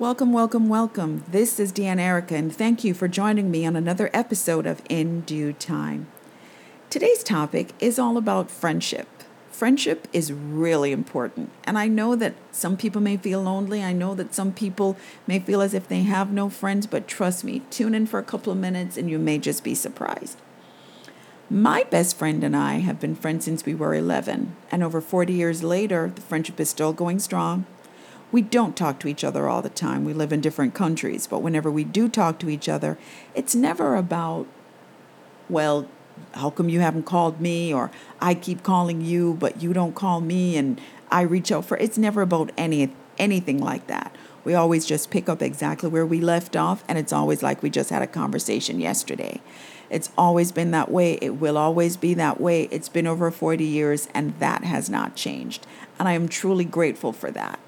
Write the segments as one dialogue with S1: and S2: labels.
S1: Welcome, welcome, welcome. This is Deanne Erica, and thank you for joining me on another episode of In Due Time. Today's topic is all about friendship. Friendship is really important, and I know that some people may feel lonely. I know that some people may feel as if they have no friends, but trust me, tune in for a couple of minutes and you may just be surprised. My best friend and I have been friends since we were 11, and over 40 years later, the friendship is still going strong. We don't talk to each other all the time. We live in different countries, but whenever we do talk to each other, it's never about, well, how come you haven't called me? Or I keep calling you, but you don't call me, and I reach out for it's never about any anything like that. We always just pick up exactly where we left off, and it's always like we just had a conversation yesterday. It's always been that way. It will always be that way. It's been over 40 years, and that has not changed. And I am truly grateful for that.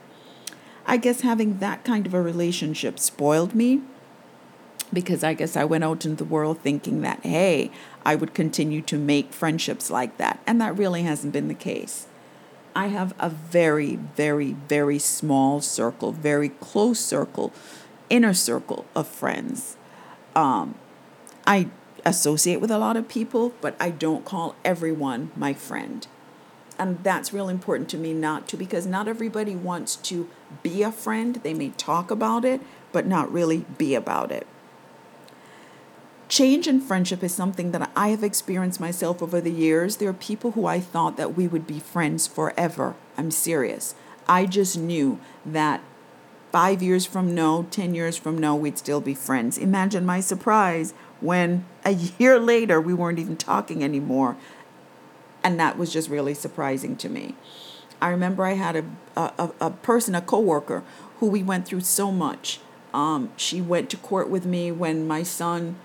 S1: I guess having that kind of a relationship spoiled me because I guess I went out into the world thinking that, hey, I would continue to make friendships like that. And that really hasn't been the case. I have a very, very, very small circle, very close circle, inner circle of friends. Um, I associate with a lot of people, but I don't call everyone my friend and that's real important to me not to because not everybody wants to be a friend. They may talk about it but not really be about it. Change in friendship is something that i have experienced myself over the years. There are people who i thought that we would be friends forever. I'm serious. I just knew that five years from now ten years from now we'd still be friends. Imagine my surprise when a year later we weren't even talking anymore. And that was just really surprising to me. I remember I had a, a, a person, a coworker, who we went through so much. Um, she went to court with me when my son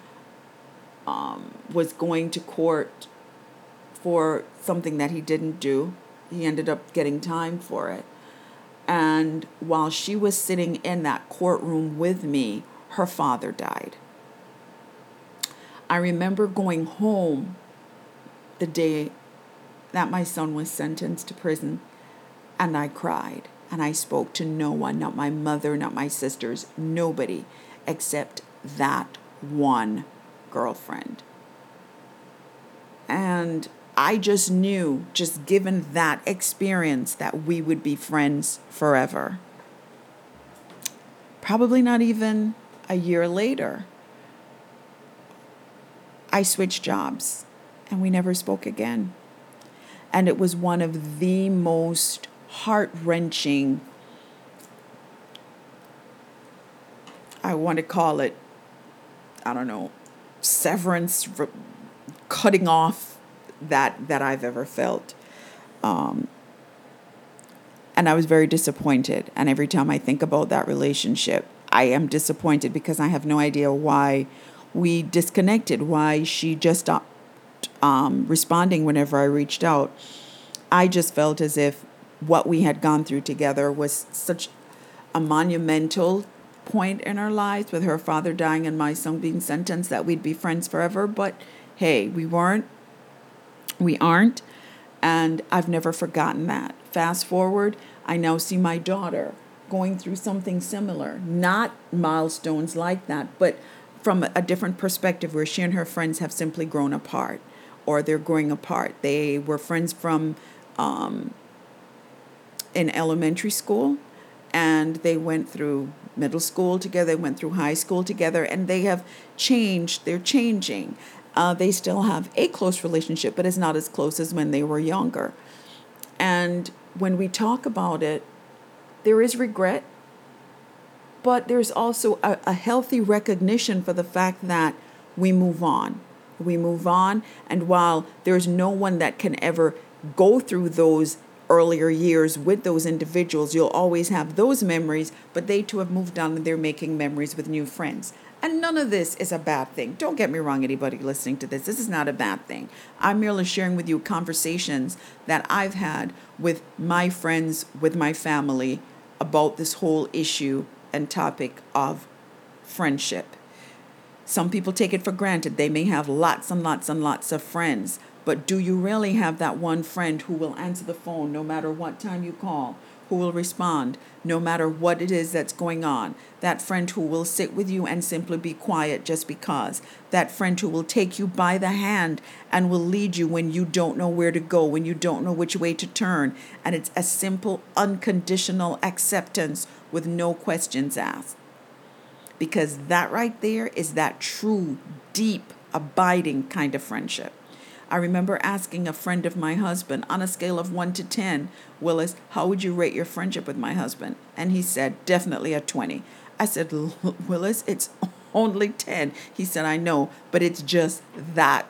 S1: um, was going to court for something that he didn't do. He ended up getting time for it. And while she was sitting in that courtroom with me, her father died. I remember going home the day that my son was sentenced to prison. And I cried. And I spoke to no one, not my mother, not my sisters, nobody except that one girlfriend. And I just knew, just given that experience, that we would be friends forever. Probably not even a year later, I switched jobs and we never spoke again. And it was one of the most heart wrenching, I want to call it, I don't know, severance, cutting off that, that I've ever felt. Um, and I was very disappointed. And every time I think about that relationship, I am disappointed because I have no idea why we disconnected, why she just stopped um, responding whenever I reached out, I just felt as if what we had gone through together was such a monumental point in our lives with her father dying and my son being sentenced that we'd be friends forever. But hey, we weren't. We aren't. And I've never forgotten that. Fast forward, I now see my daughter going through something similar. Not milestones like that, but from a different perspective where she and her friends have simply grown apart or they're growing apart. They were friends from um, in elementary school and they went through middle school together, they went through high school together, and they have changed, they're changing. Uh, they still have a close relationship, but it's not as close as when they were younger. And when we talk about it, there is regret, but there's also a, a healthy recognition for the fact that we move on we move on. And while there's no one that can ever go through those earlier years with those individuals, you'll always have those memories, but they too have moved on and they're making memories with new friends. And none of this is a bad thing. Don't get me wrong, anybody listening to this. This is not a bad thing. I'm merely sharing with you conversations that I've had with my friends, with my family about this whole issue and topic of friendship. Some people take it for granted. They may have lots and lots and lots of friends, But do you really have that one friend who will answer the phone no matter what time you call? Who will respond no matter what it is that's going on? That friend who will sit with you and simply be quiet just because. That friend who will take you by the hand and will lead you when you don't know where to go, when you don't know which way to turn. And it's a simple, unconditional acceptance with no questions asked. Because that right there is that true, deep, abiding kind of friendship. I remember asking a friend of my husband on a scale of 1 to 10, Willis, how would you rate your friendship with my husband? And he said, definitely a 20. I said, Willis, it's only 10. He said, I know, but it's just that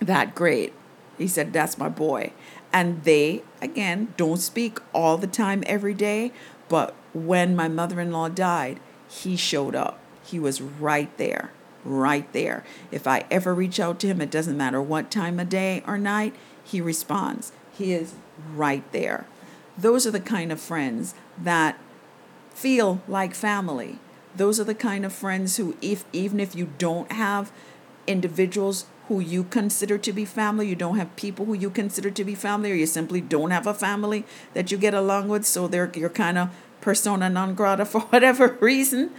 S1: that great. He said, that's my boy. And they, again, don't speak all the time every day, but when my mother in law died, he showed up. He was right there right there. If I ever reach out to him, it doesn't matter what time of day or night, he responds. He is right there. Those are the kind of friends that feel like family. Those are the kind of friends who, if even if you don't have individuals who you consider to be family, you don't have people who you consider to be family, or you simply don't have a family that you get along with, so they're you're kind of persona non grata for whatever reason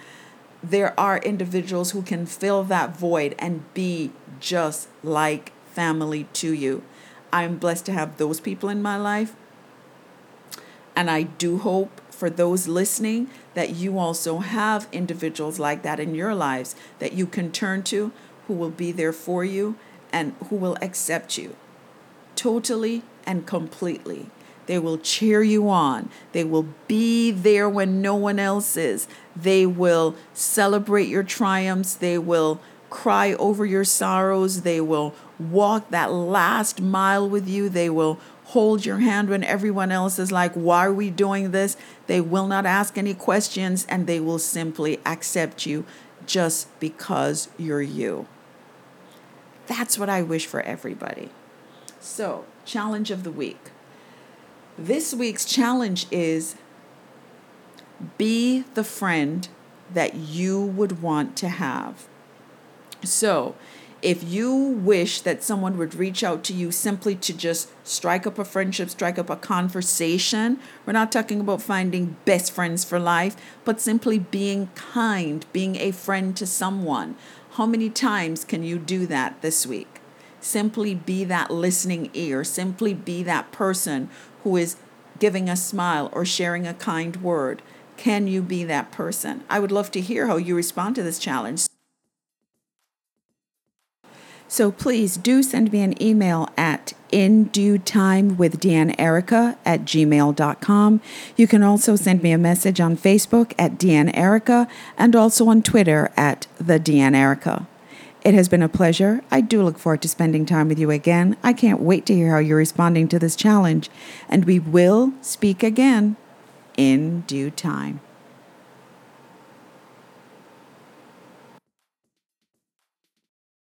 S1: there are individuals who can fill that void and be just like family to you. I'm blessed to have those people in my life. And I do hope for those listening that you also have individuals like that in your lives that you can turn to who will be there for you and who will accept you totally and completely. They will cheer you on. They will be there when no one else is. They will celebrate your triumphs. They will cry over your sorrows. They will walk that last mile with you. They will hold your hand when everyone else is like, Why are we doing this? They will not ask any questions and they will simply accept you just because you're you. That's what I wish for everybody. So, challenge of the week. This week's challenge is be the friend that you would want to have. So, if you wish that someone would reach out to you simply to just strike up a friendship, strike up a conversation, we're not talking about finding best friends for life, but simply being kind, being a friend to someone. How many times can you do that this week? Simply be that listening ear, simply be that person who is giving a smile or sharing a kind word. Can you be that person? I would love to hear how you respond to this challenge. So please do send me an email at in due time with Deanne Erica at gmail.com. You can also send me a message on Facebook at Deanne Erica and also on Twitter at the Deanne Erica. It has been a pleasure. I do look forward to spending time with you again. I can't wait to hear how you're responding to this challenge, and we will speak again in due time.